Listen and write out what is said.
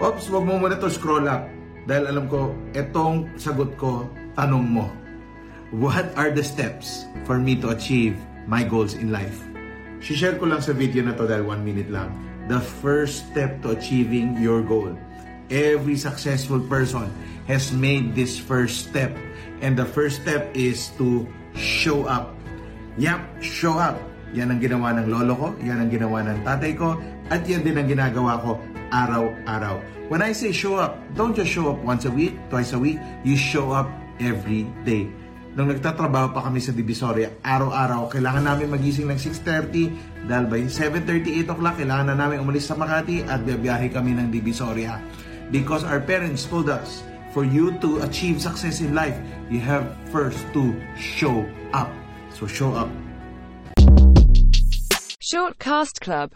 Oops, wag mo muna to scroll up. Dahil alam ko, etong sagot ko, tanong mo. What are the steps for me to achieve my goals in life? Share ko lang sa video na to dahil one minute lang. The first step to achieving your goal. Every successful person has made this first step. And the first step is to show up. Yep, show up. Yan ang ginawa ng lolo ko, yan ang ginawa ng tatay ko, at yan din ang ginagawa ko araw-araw. When I say show up, don't just show up once a week, twice a week, you show up every day. Nung nagtatrabaho pa kami sa Divisoria, araw-araw, kailangan namin magising ng 6.30 dahil by 7.30, 8 o'clock, kailangan na namin umalis sa Makati at biyahe kami ng Divisoria. Because our parents told us, for you to achieve success in life, you have first to show up. So show up. Shortcast Club